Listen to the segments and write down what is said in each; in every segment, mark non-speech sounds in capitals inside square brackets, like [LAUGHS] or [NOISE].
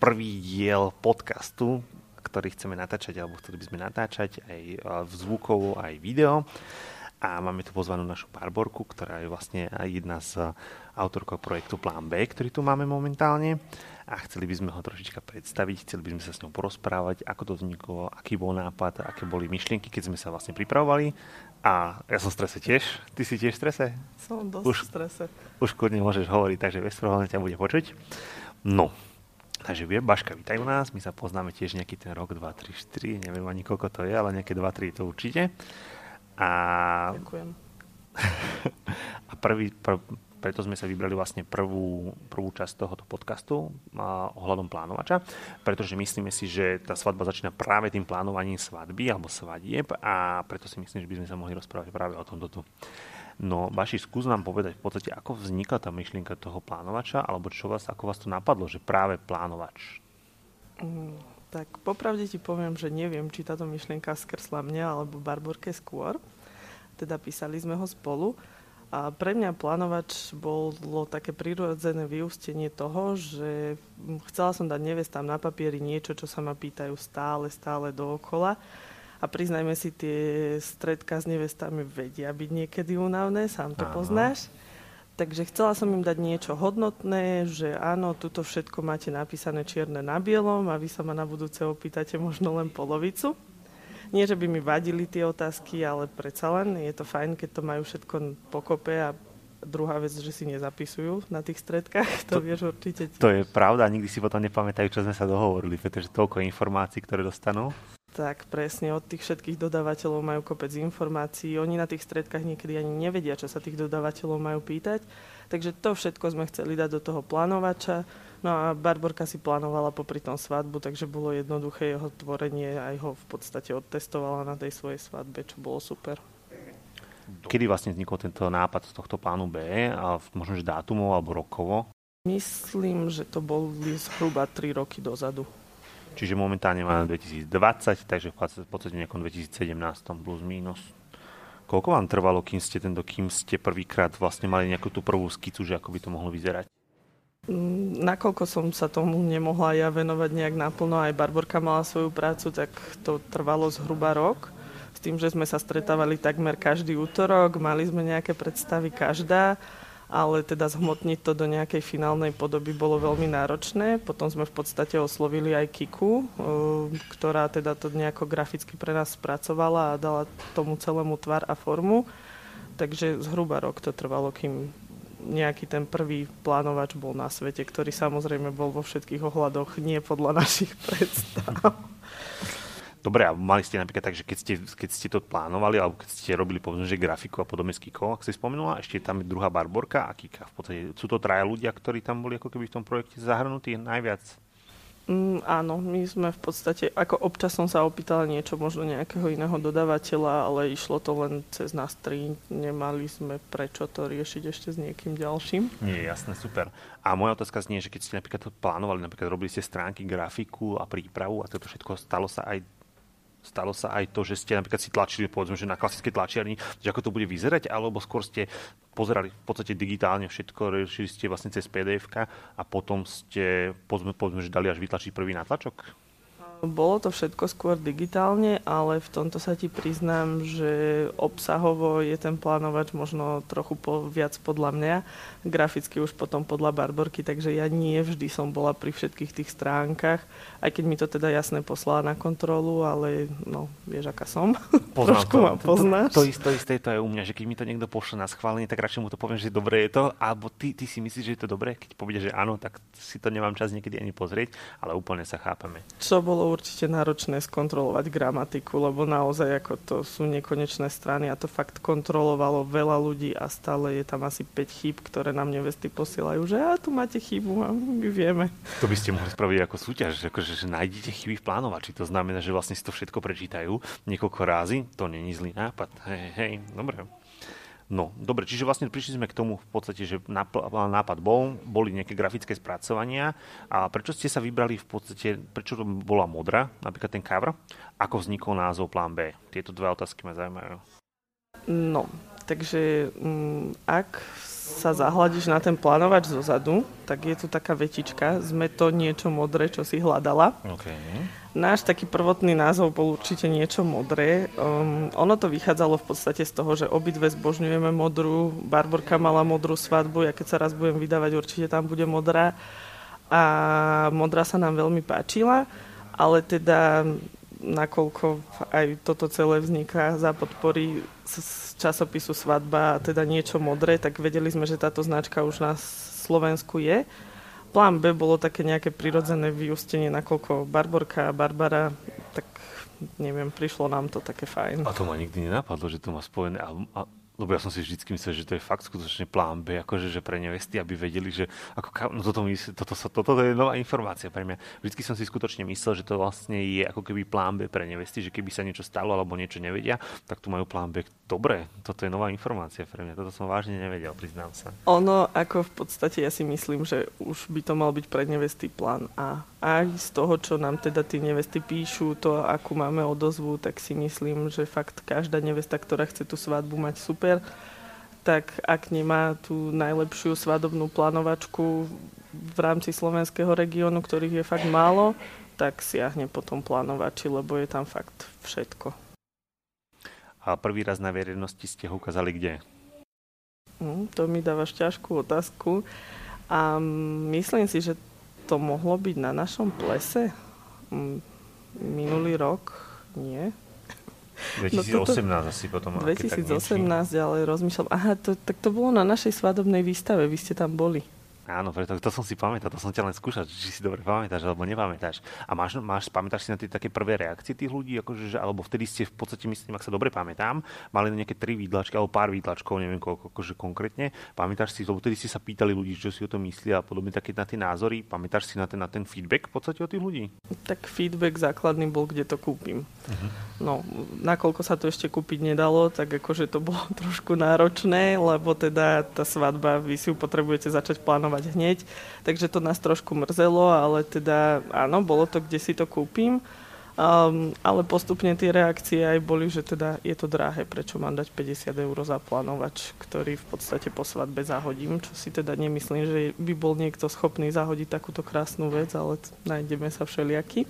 prvý diel podcastu, ktorý chceme natáčať, alebo chceli by sme natáčať aj v zvukovo, aj video. A máme tu pozvanú našu Barborku, ktorá je vlastne jedna z autorkov projektu Plán B, ktorý tu máme momentálne. A chceli by sme ho trošička predstaviť, chceli by sme sa s ňou porozprávať, ako to vzniklo, aký bol nápad, aké boli myšlienky, keď sme sa vlastne pripravovali. A ja som v strese tiež. Ty si tiež v strese? Som dosť už, v strese. Už kľudne môžeš hovoriť, takže bez ťa bude počuť. No, takže vie, Baška, vítaj u nás. My sa poznáme tiež nejaký ten rok, 2, 3, 4, neviem ani koľko to je, ale nejaké 2, 3 to určite. A... Ďakujem. [LAUGHS] a prvý, prv, preto sme sa vybrali vlastne prvú, prvú časť tohoto podcastu a, ohľadom plánovača, pretože myslíme si, že tá svadba začína práve tým plánovaním svadby alebo svadieb a preto si myslím, že by sme sa mohli rozprávať práve o tomto tu. No, Baši, skús nám povedať v podstate, ako vznikla tá myšlienka toho plánovača, alebo čo vás, ako vás to napadlo, že práve plánovač? Mm, tak popravde ti poviem, že neviem, či táto myšlienka skrsla mňa alebo Barborke skôr. Teda písali sme ho spolu. A pre mňa plánovač bolo také prirodzené vyústenie toho, že chcela som dať nevestám na papieri niečo, čo sa ma pýtajú stále, stále dookola. A priznajme si, tie stredka s nevestami vedia byť niekedy únavné, sám to Áno. poznáš. Takže chcela som im dať niečo hodnotné, že áno, tuto všetko máte napísané čierne na bielom a vy sa ma na budúce opýtate možno len polovicu. Nie, že by mi vadili tie otázky, ale predsa len je to fajn, keď to majú všetko pokope a druhá vec, že si nezapisujú na tých stredkách, to, to vieš určite. To je pravda, nikdy si potom nepamätajú, čo sme sa dohovorili, pretože toľko informácií, ktoré dostanú. Tak presne, od tých všetkých dodávateľov majú kopec informácií. Oni na tých stredkách niekedy ani nevedia, čo sa tých dodávateľov majú pýtať. Takže to všetko sme chceli dať do toho plánovača No a Barborka si plánovala popri tom svadbu, takže bolo jednoduché jeho tvorenie, aj ho v podstate odtestovala na tej svojej svadbe, čo bolo super. Kedy vlastne vznikol tento nápad z tohto plánu B? A možno, že dátumov alebo rokovo? Myslím, že to boli zhruba 3 roky dozadu. Čiže momentálne máme 2020, takže v podstate v nejakom 2017 plus minus. Koľko vám trvalo, kým ste, tento, kým ste prvýkrát vlastne mali nejakú tú prvú skicu, že ako by to mohlo vyzerať? Mm, nakoľko som sa tomu nemohla ja venovať nejak naplno, aj Barborka mala svoju prácu, tak to trvalo zhruba rok. S tým, že sme sa stretávali takmer každý útorok, mali sme nejaké predstavy každá, ale teda zhmotniť to do nejakej finálnej podoby bolo veľmi náročné. Potom sme v podstate oslovili aj Kiku, eh, ktorá teda to nejako graficky pre nás spracovala a dala tomu celému tvar a formu. Takže zhruba rok to trvalo, kým nejaký ten prvý plánovač bol na svete, ktorý samozrejme bol vo všetkých ohľadoch nie podľa našich [LAUGHS] predstav. Dobre, a mali ste napríklad tak, že keď ste, keď ste to plánovali, alebo keď ste robili povedzme, že grafiku a podobne s Kikou, ak si spomenula, ešte tam je druhá Barborka a Kika. V podstate sú to traja ľudia, ktorí tam boli ako keby v tom projekte zahrnutí najviac Mm, áno, my sme v podstate, ako občas som sa opýtala niečo, možno nejakého iného dodávateľa, ale išlo to len cez nás tri, nemali sme prečo to riešiť ešte s niekým ďalším. Nie, jasné, super. A moja otázka znie, že keď ste napríklad to plánovali, napríklad robili ste stránky, grafiku a prípravu a toto všetko stalo sa aj stalo sa aj to, že ste napríklad si tlačili, povedzme, že na klasickej tlačiarni, že ako to bude vyzerať, alebo skôr ste pozerali v podstate digitálne všetko, riešili ste vlastne cez pdf a potom ste, povedzme, povedzme, že dali až vytlačiť prvý nátlačok? Bolo to všetko skôr digitálne, ale v tomto sa ti priznám, že obsahovo je ten plánovač možno trochu po, viac podľa mňa, graficky už potom podľa Barborky, takže ja nie vždy som bola pri všetkých tých stránkach, aj keď mi to teda jasne poslala na kontrolu, ale no, vieš, aká som. [LAUGHS] Poznám Trošku to, ma poznáš. To, to, to, isté to je u mňa, že keď mi to niekto pošle na schválenie, tak radšej mu to poviem, že dobre je to, alebo ty, ty si myslíš, že je to dobré, keď povie, že áno, tak si to nemám čas niekedy ani pozrieť, ale úplne sa chápeme. Čo bolo určite náročné skontrolovať gramatiku, lebo naozaj ako to sú nekonečné strany a to fakt kontrolovalo veľa ľudí a stále je tam asi 5 chýb, ktoré nám nevesty posielajú, že a tu máte chybu a my vieme. To by ste mohli spraviť ako súťaž, akože, že nájdete chyby v plánovači. To znamená, že vlastne si to všetko prečítajú niekoľko rázy. To není zlý nápad. Hej, hej, dobre. No, dobre, čiže vlastne prišli sme k tomu v podstate, že nápad bol, boli nejaké grafické spracovania a prečo ste sa vybrali v podstate, prečo to bola modrá, napríklad ten cover, ako vznikol názov Plán B? Tieto dve otázky ma zaujímajú. No, takže m, mm, ak sa zahľadíš na ten plánovač zo zadu, tak je tu taká vetička, sme to niečo modré, čo si hľadala. Okay. Náš taký prvotný názov bol určite niečo modré. Um, ono to vychádzalo v podstate z toho, že obidve zbožňujeme modrú. Barborka mala modrú svadbu, ja keď sa raz budem vydávať, určite tam bude modrá. A modrá sa nám veľmi páčila, ale teda nakoľko aj toto celé vzniká za podpory z časopisu Svadba, teda niečo modré, tak vedeli sme, že táto značka už na Slovensku je. Plán B bolo také nejaké prirodzené vyústenie, nakoľko Barborka a Barbara, tak neviem, prišlo nám to také fajn. A to ma nikdy nenapadlo, že to má spojené. A, a lebo ja som si vždy myslel, že to je fakt skutočne plán B, akože že pre nevesty, aby vedeli, že ako, no toto, toto, toto, toto je nová informácia pre mňa. Vždy som si skutočne myslel, že to vlastne je ako keby plán B pre nevesty, že keby sa niečo stalo alebo niečo nevedia, tak tu majú plán B. Dobre, toto je nová informácia pre mňa. Toto som vážne nevedel, priznám sa. Ono, ako v podstate ja si myslím, že už by to mal byť pre nevesty plán A. Aj z toho, čo nám teda tí nevesty píšu, to, akú máme odozvu, tak si myslím, že fakt každá nevesta, ktorá chce tú svadbu mať super, tak ak nemá tú najlepšiu svadobnú plánovačku v rámci slovenského regiónu, ktorých je fakt málo, tak siahne potom plánovači, lebo je tam fakt všetko. A prvý raz na verejnosti ste ho ukázali kde? Mm, to mi dávaš ťažkú otázku. A myslím si, že to mohlo byť na našom plese. Mm, minulý rok nie. 2018 no asi potom. 2018, ale rozmýšľam, aha, to, tak to bolo na našej svadobnej výstave, vy ste tam boli. Áno, preto to som si pamätal, to som ťa len skúšať, či si dobre pamätáš alebo nepamätáš. A máš, máš pamätáš si na tie také prvé reakcie tých ľudí, akože, že, alebo vtedy ste v podstate, myslím, ak sa dobre pamätám, mali nejaké tri výdlačky alebo pár výdlačkov, neviem koľko, akože konkrétne. Pamätáš si, lebo vtedy ste sa pýtali ľudí, čo si o tom myslia a podobne také na tie názory. Pamätáš si na ten, na ten feedback v podstate od tých ľudí? Tak feedback základný bol, kde to kúpim. Uh-huh. No, nakoľko sa to ešte kúpiť nedalo, tak akože to bolo [LAUGHS] trošku náročné, lebo teda tá svadba, vy si ju potrebujete začať plánovať kupovať hneď, takže to nás trošku mrzelo, ale teda áno, bolo to, kde si to kúpim. Um, ale postupne tie reakcie aj boli, že teda je to drahé, prečo mám dať 50 eur za plánovač, ktorý v podstate po svadbe zahodím, čo si teda nemyslím, že by bol niekto schopný zahodiť takúto krásnu vec, ale nájdeme sa všelijaký.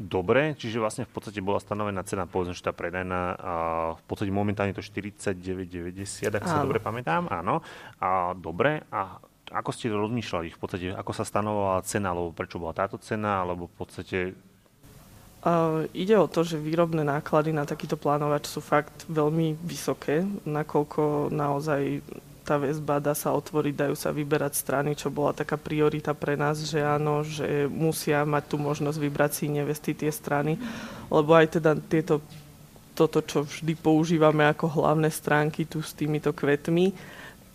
Dobre, čiže vlastne v podstate bola stanovená cena, povedzme, že tá predajná, a v podstate momentálne to 49,90, ak sa dobre pamätám, áno. A dobre, a ako ste rozmýšľali v podstate, ako sa stanovala cena, alebo prečo bola táto cena, alebo v podstate... Uh, ide o to, že výrobné náklady na takýto plánovač sú fakt veľmi vysoké, nakoľko naozaj tá väzba dá sa otvoriť, dajú sa vyberať strany, čo bola taká priorita pre nás, že áno, že musia mať tú možnosť vybrať si nevesty tie strany, lebo aj teda tieto, toto, čo vždy používame ako hlavné stránky tu s týmito kvetmi,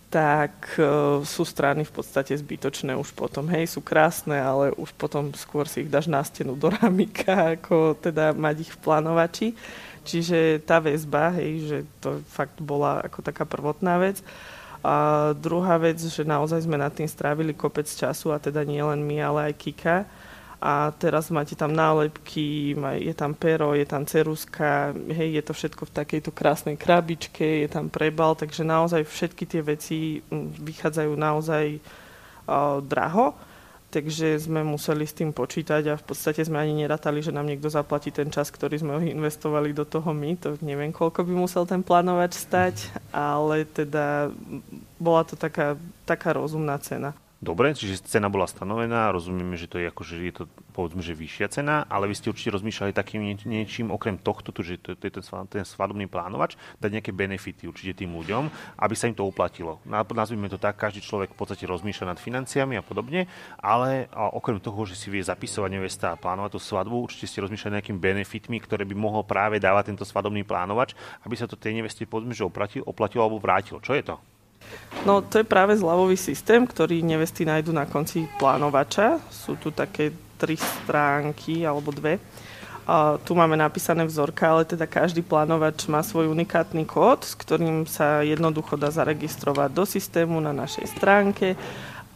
tak uh, sú strany v podstate zbytočné už potom. Hej, sú krásne, ale už potom skôr si ich dáš na stenu do ramika, ako teda mať ich v plánovači. Čiže tá väzba, hej, že to fakt bola ako taká prvotná vec. A druhá vec, že naozaj sme nad tým strávili kopec času, a teda nie len my, ale aj Kika a teraz máte tam nálepky, je tam pero, je tam ceruska, hej, je to všetko v takejto krásnej krabičke, je tam prebal, takže naozaj všetky tie veci mm, vychádzajú naozaj uh, draho, takže sme museli s tým počítať a v podstate sme ani nerátali, že nám niekto zaplatí ten čas, ktorý sme investovali do toho my, to neviem, koľko by musel ten plánovač stať, ale teda bola to taká, taká rozumná cena. Dobre, čiže cena bola stanovená, rozumieme, že to je že je to povedzme, že vyššia cena, ale vy ste určite rozmýšľali takým niečím, okrem tohto, že to, to je ten, ten svadobný plánovač, dať nejaké benefity určite tým ľuďom, aby sa im to uplatilo. Nazvime to tak, každý človek v podstate rozmýšľa nad financiami a podobne, ale a okrem toho, že si vie zapisovať nevesta a plánovať tú svadbu, určite ste rozmýšľali nejakým benefitmi, ktoré by mohol práve dávať tento svadobný plánovač, aby sa to tej neveste povedzme, že oplatilo, oplatilo alebo vrátilo. Čo je to? No to je práve zľavový systém, ktorý nevesty nájdu na konci plánovača. Sú tu také tri stránky alebo dve. A tu máme napísané vzorka, ale teda každý plánovač má svoj unikátny kód, s ktorým sa jednoducho dá zaregistrovať do systému na našej stránke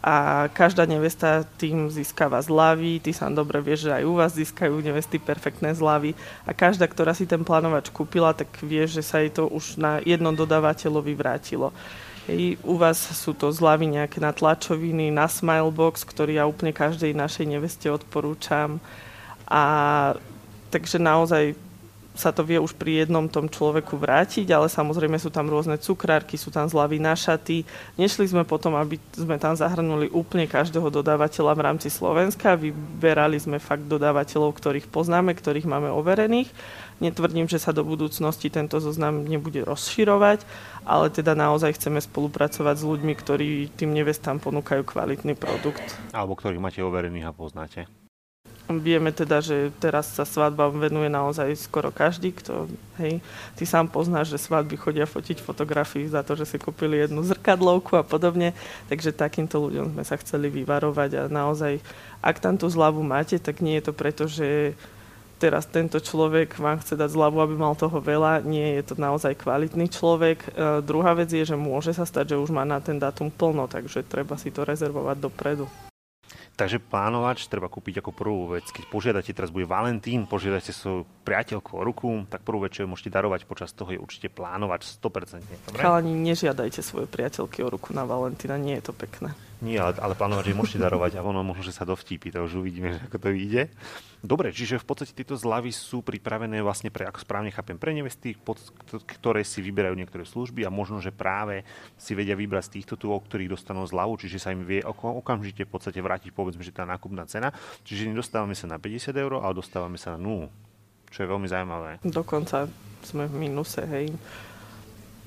a každá nevesta tým získava zľavy, ty sám dobre vieš, že aj u vás získajú nevesty perfektné zľavy a každá, ktorá si ten plánovač kúpila, tak vie, že sa jej to už na jednom dodávateľovi vrátilo. Hej, u vás sú to zľavy nejaké na tlačoviny, na Smilebox, ktorý ja úplne každej našej neveste odporúčam. A takže naozaj sa to vie už pri jednom tom človeku vrátiť, ale samozrejme sú tam rôzne cukrárky, sú tam zľavy na šaty. Nešli sme potom, aby sme tam zahrnuli úplne každého dodávateľa v rámci Slovenska. Vyberali sme fakt dodávateľov, ktorých poznáme, ktorých máme overených Netvrdím, že sa do budúcnosti tento zoznam nebude rozširovať, ale teda naozaj chceme spolupracovať s ľuďmi, ktorí tým nevestám ponúkajú kvalitný produkt. Alebo ktorých máte overených a poznáte. Vieme teda, že teraz sa svadbám venuje naozaj skoro každý, kto, hej, ty sám poznáš, že svadby chodia fotiť fotografii za to, že si kúpili jednu zrkadlovku a podobne, takže takýmto ľuďom sme sa chceli vyvarovať a naozaj, ak tam tú zľavu máte, tak nie je to preto, že teraz tento človek vám chce dať zľavu, aby mal toho veľa. Nie je to naozaj kvalitný človek. E, druhá vec je, že môže sa stať, že už má na ten dátum plno, takže treba si to rezervovať dopredu. Takže plánovač treba kúpiť ako prvú vec. Keď požiadate, teraz bude Valentín, požiadate svoju priateľku o ruku, tak prvú vec, čo môžete darovať počas toho, je určite plánovač 100%. Dobre? Chalani, nežiadajte svoje priateľky o ruku na Valentína, nie je to pekné. Nie, ale, ale plánovať, že môžete darovať a ono možno, že sa dovtípi, to už uvidíme, ako to vyjde. Dobre, čiže v podstate tieto zľavy sú pripravené vlastne pre, ako správne chápem, pre nevesty, pod, ktoré si vyberajú niektoré služby a možno, že práve si vedia vybrať z týchto tu, o ktorých dostanú zľavu, čiže sa im vie okamžite v podstate vrátiť, povedzme, že tá nákupná cena. Čiže nedostávame sa na 50 eur, ale dostávame sa na 0, čo je veľmi zaujímavé. Dokonca sme v minuse, hej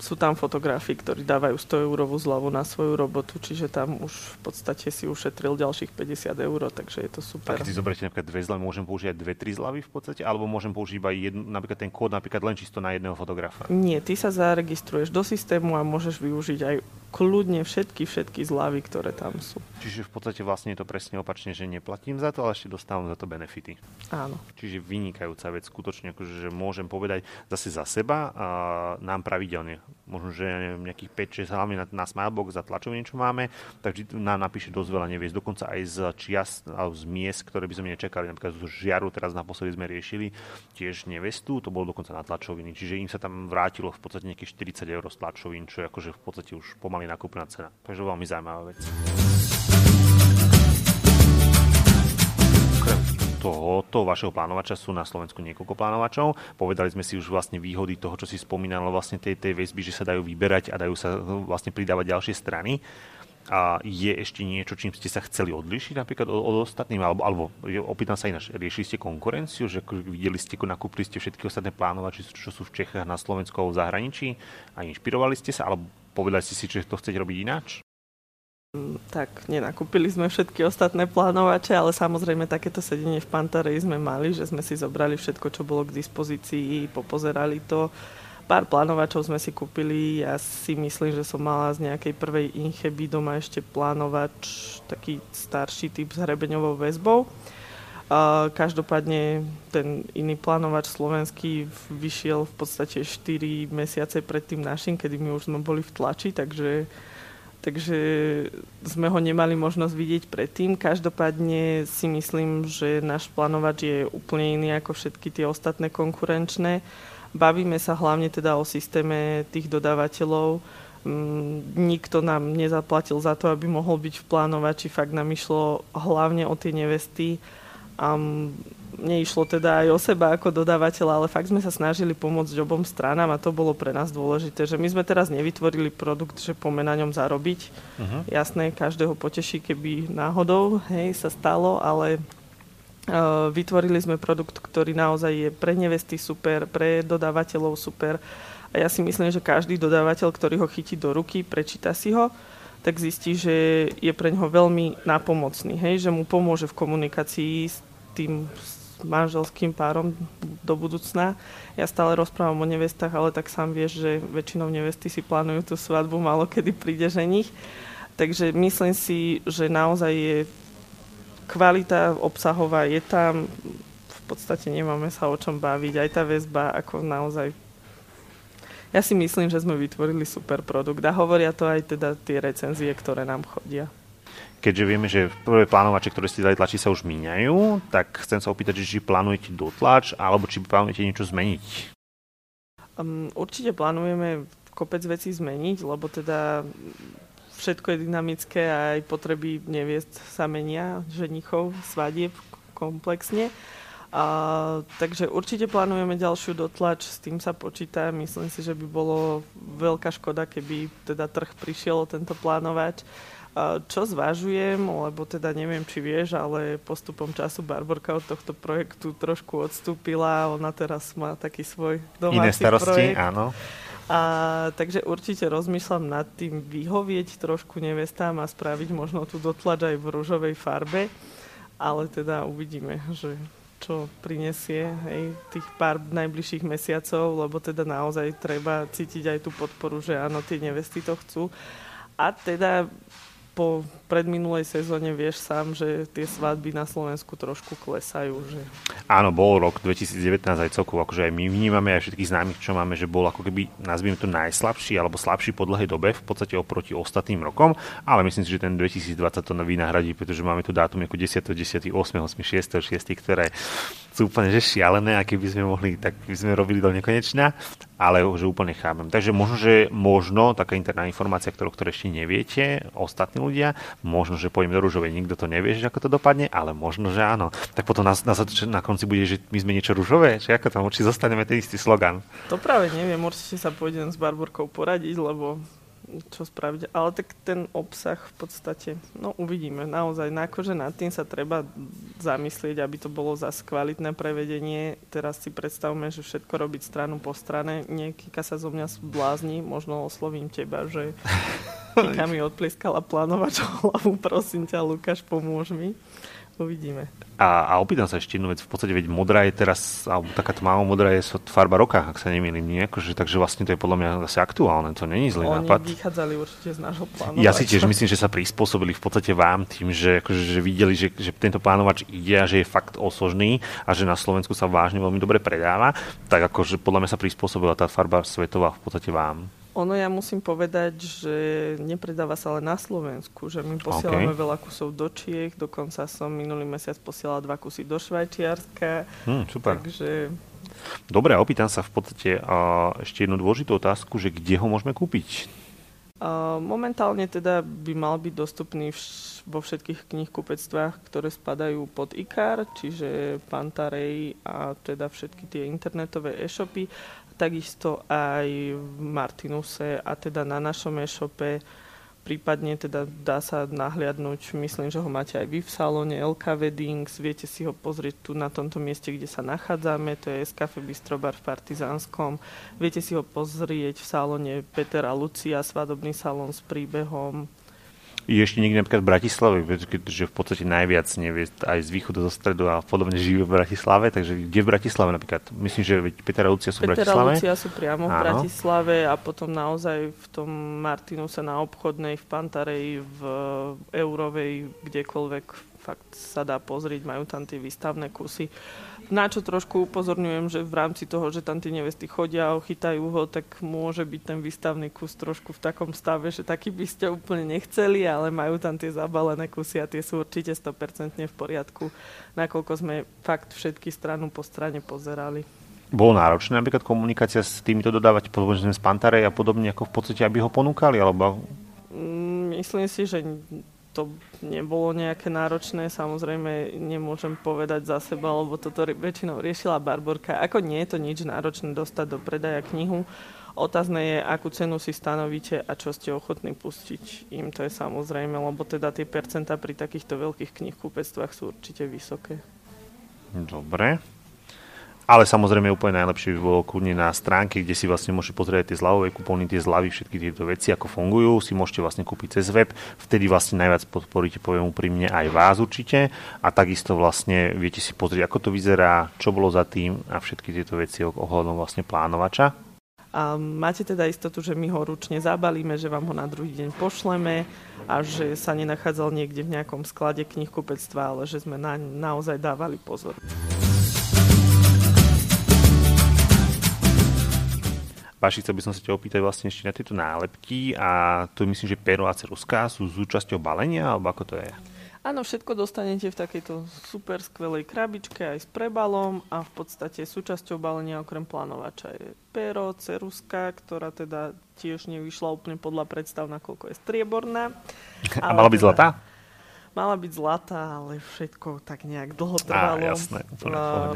sú tam fotografii, ktorí dávajú 100 eurovú zľavu na svoju robotu, čiže tam už v podstate si ušetril ďalších 50 eur, takže je to super. A keď si zoberiete napríklad dve zľavy, môžem použiť dve, tri zľavy v podstate, alebo môžem použiť iba jednu, napríklad ten kód napríklad len čisto na jedného fotografa? Nie, ty sa zaregistruješ do systému a môžeš využiť aj kľudne všetky, všetky zľavy, ktoré tam sú. Čiže v podstate vlastne je to presne opačne, že neplatím za to, ale ešte dostávam za to benefity. Áno. Čiže vynikajúca vec, skutočne, akože, že môžem povedať zase za seba a nám pravidelne. Možno, že neviem, nejakých 5-6, hlavne na, na Smilebox za tlačovne, čo máme, takže nám napíše dosť veľa neviesť. Dokonca aj z čias, alebo z miest, ktoré by sme nečakali. Napríklad z žiaru, teraz naposledy sme riešili tiež nevestu, to bolo dokonca na tlačoviny. Čiže im sa tam vrátilo v podstate nejakých 40 eur z tlačovín, čo je akože v podstate už pomaly pomaly nakúpená cena. Takže veľmi zaujímavá vec. Tohoto vašeho plánovača sú na Slovensku niekoľko plánovačov. Povedali sme si už vlastne výhody toho, čo si spomínalo vlastne tej, tej väzby, že sa dajú vyberať a dajú sa vlastne pridávať ďalšie strany. A je ešte niečo, čím ste sa chceli odlišiť napríklad od, od ostatným? Alebo, alebo opýtam sa ináč, riešili ste konkurenciu, že videli ste, nakúpili ste všetky ostatné plánovači, čo sú v Čechách, na Slovensku a v zahraničí a inšpirovali ste sa? Alebo Povedali ste si, že to chcete robiť ináč? Tak, nenakúpili sme všetky ostatné plánovače, ale samozrejme takéto sedenie v Pantarej sme mali, že sme si zobrali všetko, čo bolo k dispozícii, popozerali to. Pár plánovačov sme si kúpili, ja si myslím, že som mala z nejakej prvej Incheby doma ešte plánovač, taký starší typ s hrebeňovou väzbou. Každopádne ten iný plánovač slovenský vyšiel v podstate 4 mesiace pred tým našim, kedy my už sme boli v tlači, takže, takže sme ho nemali možnosť vidieť predtým. Každopádne si myslím, že náš plánovač je úplne iný ako všetky tie ostatné konkurenčné. Bavíme sa hlavne teda o systéme tých dodávateľov, mm, nikto nám nezaplatil za to, aby mohol byť v plánovači. Fakt nám išlo hlavne o tie nevesty a neišlo teda aj o seba ako dodávateľa, ale fakt sme sa snažili pomôcť obom stranám a to bolo pre nás dôležité, že my sme teraz nevytvorili produkt, že poďme na ňom zarobiť. Uh-huh. Jasné, každého poteší, keby náhodou hej, sa stalo, ale uh, vytvorili sme produkt, ktorý naozaj je pre nevesty super, pre dodávateľov super a ja si myslím, že každý dodávateľ, ktorý ho chytí do ruky, prečíta si ho, tak zistí, že je pre neho veľmi nápomocný, hej, že mu pomôže v komunikácii s tým manželským párom do budúcna. Ja stále rozprávam o nevestách, ale tak sám vieš, že väčšinou nevesty si plánujú tú svadbu, malo kedy príde ženich. Takže myslím si, že naozaj je kvalita obsahová je tam, v podstate nemáme sa o čom baviť, aj tá väzba ako naozaj ja si myslím, že sme vytvorili super produkt a hovoria to aj teda tie recenzie, ktoré nám chodia. Keďže vieme, že prvé plánovače, ktoré ste dali tlači, sa už míňajú, tak chcem sa opýtať, či plánujete dotlač, alebo či plánujete niečo zmeniť. Um, určite plánujeme kopec vecí zmeniť, lebo teda všetko je dynamické a aj potreby neviest sa menia, ženichov, svadieb komplexne. A, takže určite plánujeme ďalšiu dotlač, s tým sa počíta. Myslím si, že by bolo veľká škoda, keby teda trh prišiel tento plánovač. A, čo zvážujem, lebo teda neviem, či vieš, ale postupom času Barborka od tohto projektu trošku odstúpila. Ona teraz má taký svoj domáci Iné starosti, projekt. áno. A, takže určite rozmýšľam nad tým vyhovieť trošku nevestám a spraviť možno tú dotlač aj v rúžovej farbe. Ale teda uvidíme, že čo prinesie hej, tých pár najbližších mesiacov, lebo teda naozaj treba cítiť aj tú podporu, že áno, tie nevesty to chcú. A teda po predminulej sezóne vieš sám, že tie svadby na Slovensku trošku klesajú. Že... Áno, bol rok 2019 aj celkovo, akože aj my vnímame aj všetkých známych, čo máme, že bol ako keby, nazvime to najslabší alebo slabší po dlhej dobe v podstate oproti ostatným rokom, ale myslím si, že ten 2020 to vynahradí, pretože máme tu dátum ako 10. 10. 8. 8. 6. 6. ktoré sú úplne že šialené a keby sme mohli, tak by sme robili do nekonečna, ale že úplne chápem. Takže možno, že možno taká interná informácia, ktorú, ktorú ešte neviete, ostatní ľudia, možno, že pojem do rúžovej, nikto to nevie, že ako to dopadne, ale možno, že áno. Tak potom na, na, na konci bude, že my sme niečo rúžové, či ako tam určite zostaneme ten istý slogan. To práve neviem, určite sa pôjdem s Barborkou poradiť, lebo čo spraviť. Ale tak ten obsah v podstate, no uvidíme. Naozaj, na akože nad tým sa treba zamyslieť, aby to bolo zase kvalitné prevedenie. Teraz si predstavme, že všetko robiť stranu po strane. Niekýka sa zo mňa blázni, možno oslovím teba, že [LAUGHS] Kika mi odplieskala plánovač hlavu, prosím ťa, Lukáš, pomôž mi. Uvidíme. A, a opýtam sa ešte jednu vec. V podstate, veď modrá je teraz, alebo taká tmavo modrá je farba roka, ak sa nemýlim, nie? Akože, takže vlastne to je podľa mňa asi aktuálne, to není zlý Oni nápad. vychádzali určite z nášho plánu. Ja si tiež myslím, že sa prispôsobili v podstate vám tým, že, akože, že videli, že, že tento plánovač ide a že je fakt osožný a že na Slovensku sa vážne veľmi dobre predáva, tak akože podľa mňa sa prispôsobila tá farba svetová v podstate vám. Ono ja musím povedať, že nepredáva sa len na Slovensku, že my posielame okay. veľa kusov do Čiech, dokonca som minulý mesiac posielala dva kusy do Švajčiarska. Hmm, super. Takže... Dobre, opýtam sa v podstate uh, ešte jednu dôležitú otázku, že kde ho môžeme kúpiť? Momentálne teda by mal byť dostupný vš- vo všetkých knihkupectvách, ktoré spadajú pod IKAR, čiže Pantarej a teda všetky tie internetové e-shopy takisto aj v Martinuse a teda na našom e-shope. Prípadne teda dá sa nahliadnúť, myslím, že ho máte aj vy v salóne LK Weddings, viete si ho pozrieť tu na tomto mieste, kde sa nachádzame, to je Escafe Bistrobar v Partizánskom, viete si ho pozrieť v salóne Peter Lucia, svadobný salón s príbehom, je ešte niekde napríklad v Bratislave, že v podstate najviac nevie aj z východu zo stredu a podobne žijú v Bratislave, takže kde v Bratislave napríklad? Myslím, že Peter a Lucia sú v Bratislave? Lucia sú priamo Áno. v Bratislave a potom naozaj v tom Martinuse na obchodnej, v Pantarej, v Eurovej, kdekoľvek fakt sa dá pozrieť, majú tam tie výstavné kusy. Na čo trošku upozorňujem, že v rámci toho, že tam tie nevesty chodia a chytajú ho, tak môže byť ten výstavný kus trošku v takom stave, že taký by ste úplne nechceli, ale majú tam tie zabalené kusy a tie sú určite 100% v poriadku, nakoľko sme fakt všetky stranu po strane pozerali. Bolo náročné napríklad komunikácia s týmito dodávať, povedzme z Pantarej a podobne, ako v podstate, aby ho ponúkali, alebo mm, Myslím si, že to nebolo nejaké náročné. Samozrejme, nemôžem povedať za seba, lebo toto väčšinou riešila Barborka. Ako nie je to nič náročné dostať do predaja knihu. Otázne je, akú cenu si stanovíte a čo ste ochotní pustiť im. To je samozrejme, lebo teda tie percentá pri takýchto veľkých knihkupectvách sú určite vysoké. Dobre. Ale samozrejme úplne najlepšie by bolo kľudne na stránke, kde si vlastne môžete pozrieť tie zľavové kupóny, tie zľavy, všetky tieto veci, ako fungujú, si môžete vlastne kúpiť cez web, vtedy vlastne najviac podporíte, poviem úprimne, aj vás určite a takisto vlastne viete si pozrieť, ako to vyzerá, čo bolo za tým a všetky tieto veci ohľadom vlastne plánovača. A máte teda istotu, že my ho ručne zabalíme, že vám ho na druhý deň pošleme a že sa nenachádzal niekde v nejakom sklade knihkupectva, ale že sme na, naozaj dávali pozor. Páši, chcel by som sa ťa opýtať vlastne ešte na tieto nálepky a to myslím, že pero a ceruska sú súčasťou balenia, alebo ako to je? Áno, všetko dostanete v takejto super skvelej krabičke aj s prebalom a v podstate súčasťou balenia okrem plánovača je pero, ceruska, ktorá teda tiež nevyšla úplne podľa predstav, nakoľko je strieborná. [LAUGHS] A mala byť teda, zlatá? Mala byť zlatá, ale všetko tak nejak dlho trvalo. Á, jasné,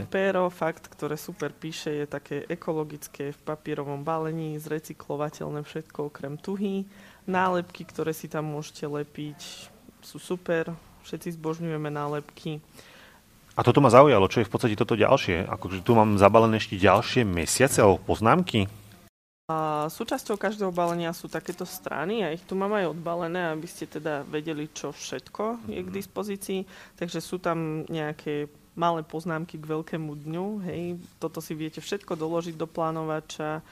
pero, fakt, ktoré super píše, je také ekologické v papierovom balení, zrecyklovateľné všetko okrem tuhy. Nálepky, ktoré si tam môžete lepiť, sú super, všetci zbožňujeme nálepky. A toto ma zaujalo, čo je v podstate toto ďalšie? Akože tu mám zabalené ešte ďalšie mesiace alebo poznámky? A súčasťou každého balenia sú takéto strany a ich tu mám aj odbalené, aby ste teda vedeli, čo všetko je k mhm. dispozícii. Takže sú tam nejaké malé poznámky k veľkému dňu. Hej. Toto si viete všetko doložiť do plánovača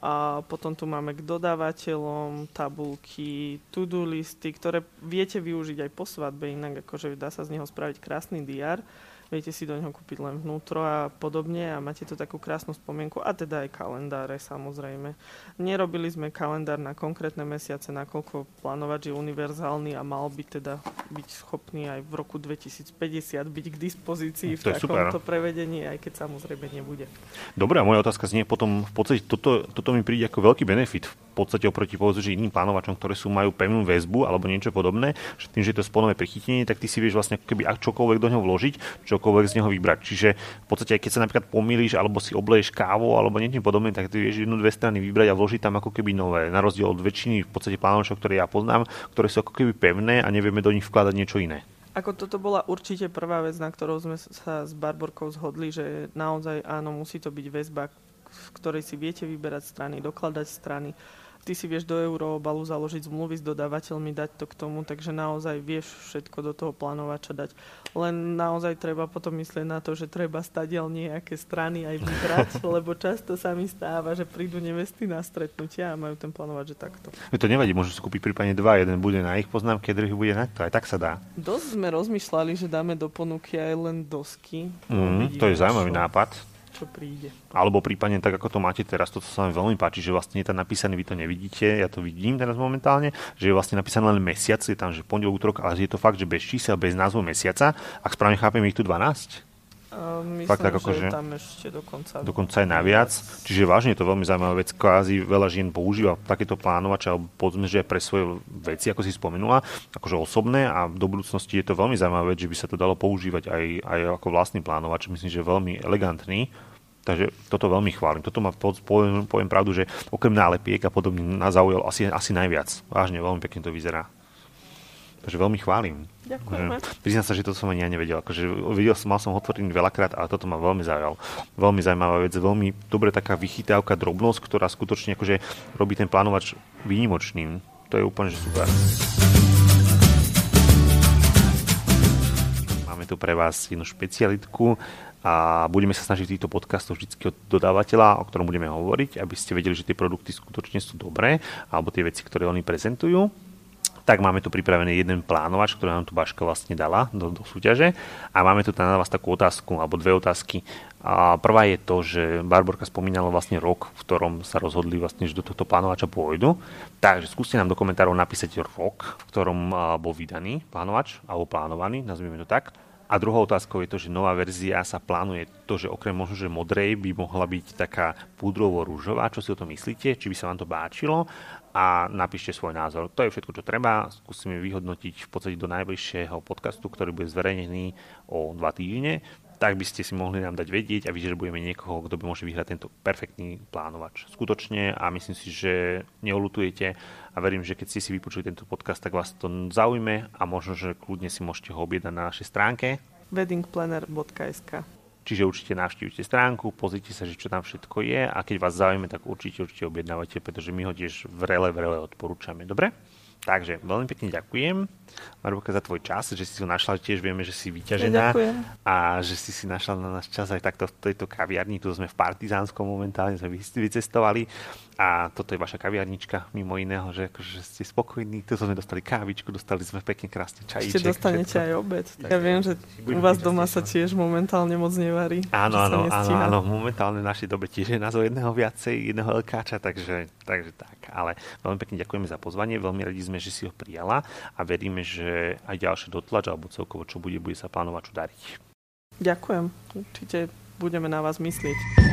a potom tu máme k dodávateľom tabulky, to-do listy, ktoré viete využiť aj po svadbe, inak akože dá sa z neho spraviť krásny diar viete si do neho kúpiť len vnútro a podobne a máte tu takú krásnu spomienku a teda aj kalendáre samozrejme. Nerobili sme kalendár na konkrétne mesiace, nakoľko plánovač je univerzálny a mal by teda byť schopný aj v roku 2050 byť k dispozícii v takomto prevedení, aj keď samozrejme nebude. Dobre, a moja otázka znie potom, v podstate toto, toto mi príde ako veľký benefit v podstate oproti povedzme, že iným plánovačom, ktoré sú majú pevnú väzbu alebo niečo podobné, že tým, že je to sponové prichytenie, tak ty si vieš vlastne keby čokoľvek do neho vložiť, čokoľvek z neho vybrať. Čiže v podstate, keď sa napríklad pomýliš alebo si obleješ kávu alebo niečo podobné, tak ty vieš jednu, dve strany vybrať a vložiť tam ako keby nové. Na rozdiel od väčšiny v podstate plánovačov, ktoré ja poznám, ktoré sú ako keby pevné a nevieme do nich vkladať niečo iné. Ako toto bola určite prvá vec, na ktorou sme sa s Barborkou zhodli, že naozaj áno, musí to byť väzba, v ktorej si viete vyberať strany, dokladať strany ty si vieš do euroobalu založiť zmluvy s dodávateľmi, dať to k tomu, takže naozaj vieš všetko do toho plánovača dať. Len naozaj treba potom myslieť na to, že treba stadiaľ nejaké strany aj vybrať, [LAUGHS] lebo často sa mi stáva, že prídu nevesty na stretnutia a majú ten plánovať, že takto. To nevadí, môžu si kúpiť prípadne dva, jeden bude na ich poznámke, druhý bude na to, aj tak sa dá. Dosť sme rozmýšľali, že dáme do ponuky aj len dosky. Mm, to je zaujímavý nápad čo príde. Alebo prípadne tak, ako to máte teraz, to sa mi veľmi páči, že vlastne je tam napísané, vy to nevidíte, ja to vidím teraz momentálne, že je vlastne napísané len mesiac, je tam, že pondelok, útorok, ale je to fakt, že bez čísel, bez názvu mesiaca. Ak správne chápem, ich tu 12? Uh, myslím, Fakt tak, ako, že tam ešte dokonca... Dokonca aj naviac. Čiže vážne je to veľmi zaujímavá vec. Kvázi veľa žien používa takéto plánovače, alebo povedzme, že aj pre svoje veci, ako si spomenula, akože osobné a do budúcnosti je to veľmi zaujímavá vec, že by sa to dalo používať aj, aj ako vlastný plánovač. Myslím, že veľmi elegantný Takže toto veľmi chválim. Toto ma poviem, poviem pravdu, že okrem nálepiek a podobne nás zaujal asi, asi najviac. Vážne, veľmi pekne to vyzerá. Takže veľmi chválim. Ďakujeme. Priznám sa, že toto som ani ja nevedel. Akože videl som, mal som otvorený veľakrát, ale toto ma veľmi zaujal. Veľmi zaujímavá vec, veľmi dobre taká vychytávka, drobnosť, ktorá skutočne akože robí ten plánovač výnimočným. To je úplne že super. Máme tu pre vás jednu špecialitku a budeme sa snažiť týchto podcastov vždy od dodávateľa, o ktorom budeme hovoriť, aby ste vedeli, že tie produkty skutočne sú dobré, alebo tie veci, ktoré oni prezentujú. Tak máme tu pripravený jeden plánovač, ktorý nám tu Baška vlastne dala do, do súťaže. A máme tu na vás takú otázku, alebo dve otázky. A prvá je to, že Barborka spomínala vlastne rok, v ktorom sa rozhodli vlastne, že do tohto plánovača pôjdu. Takže skúste nám do komentárov napísať rok, v ktorom bol vydaný plánovač, alebo plánovaný, nazvime to tak a druhou otázkou je to, že nová verzia sa plánuje to, že okrem možno, že modrej by mohla byť taká púdrovo-rúžová. Čo si o tom myslíte? Či by sa vám to báčilo? A napíšte svoj názor. To je všetko, čo treba. Skúsime vyhodnotiť v podstate do najbližšieho podcastu, ktorý bude zverejnený o dva týždne tak by ste si mohli nám dať vedieť a vyžrebujeme niekoho, kto by môže vyhrať tento perfektný plánovač. Skutočne a myslím si, že neolutujete a verím, že keď ste si vypočuli tento podcast, tak vás to zaujme a možno, že kľudne si môžete ho objednať na našej stránke weddingplanner.sk Čiže určite navštívite stránku, pozrite sa, že čo tam všetko je a keď vás zaujíme, tak určite, určite objednávate, pretože my ho tiež vrele, vrele odporúčame. Dobre? Takže veľmi pekne ďakujem, Marbuka, za tvoj čas, že si ho našla, tiež vieme, že si vyťažená ja, a že si si našla na náš čas aj takto v tejto kaviarni, tu sme v Partizánskom momentálne, sme vycestovali a toto je vaša kaviarnička, mimo iného, že akože ste spokojní, tu sme dostali kávičku, dostali sme pekne krásne čajíček. Ešte dostanete všetko. aj obed. [LAUGHS] Tak ja viem, že u vás doma sa tiež momentálne moc nevarí. Áno, áno, áno, áno, momentálne v našej dobe tiež je názov jedného viacej, jedného LKča, takže, takže tak. Ale veľmi pekne ďakujeme za pozvanie, veľmi radi sme, že si ho prijala a veríme, že aj ďalšie dotlač alebo celkovo čo bude, bude sa plánovať čo dariť. Ďakujem. Určite budeme na vás myslieť.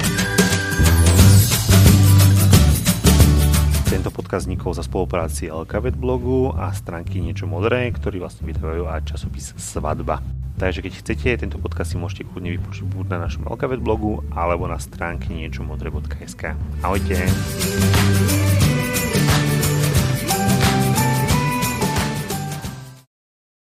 Tento podcast vznikol za spolupráci LKVET blogu a stránky Niečo modré, ktorí vlastne vydávajú aj časopis Svadba. Takže keď chcete, tento podcast si môžete kľudne vypočuť buď na našom LKVET blogu alebo na stránke niečomodre.sk. Ahojte!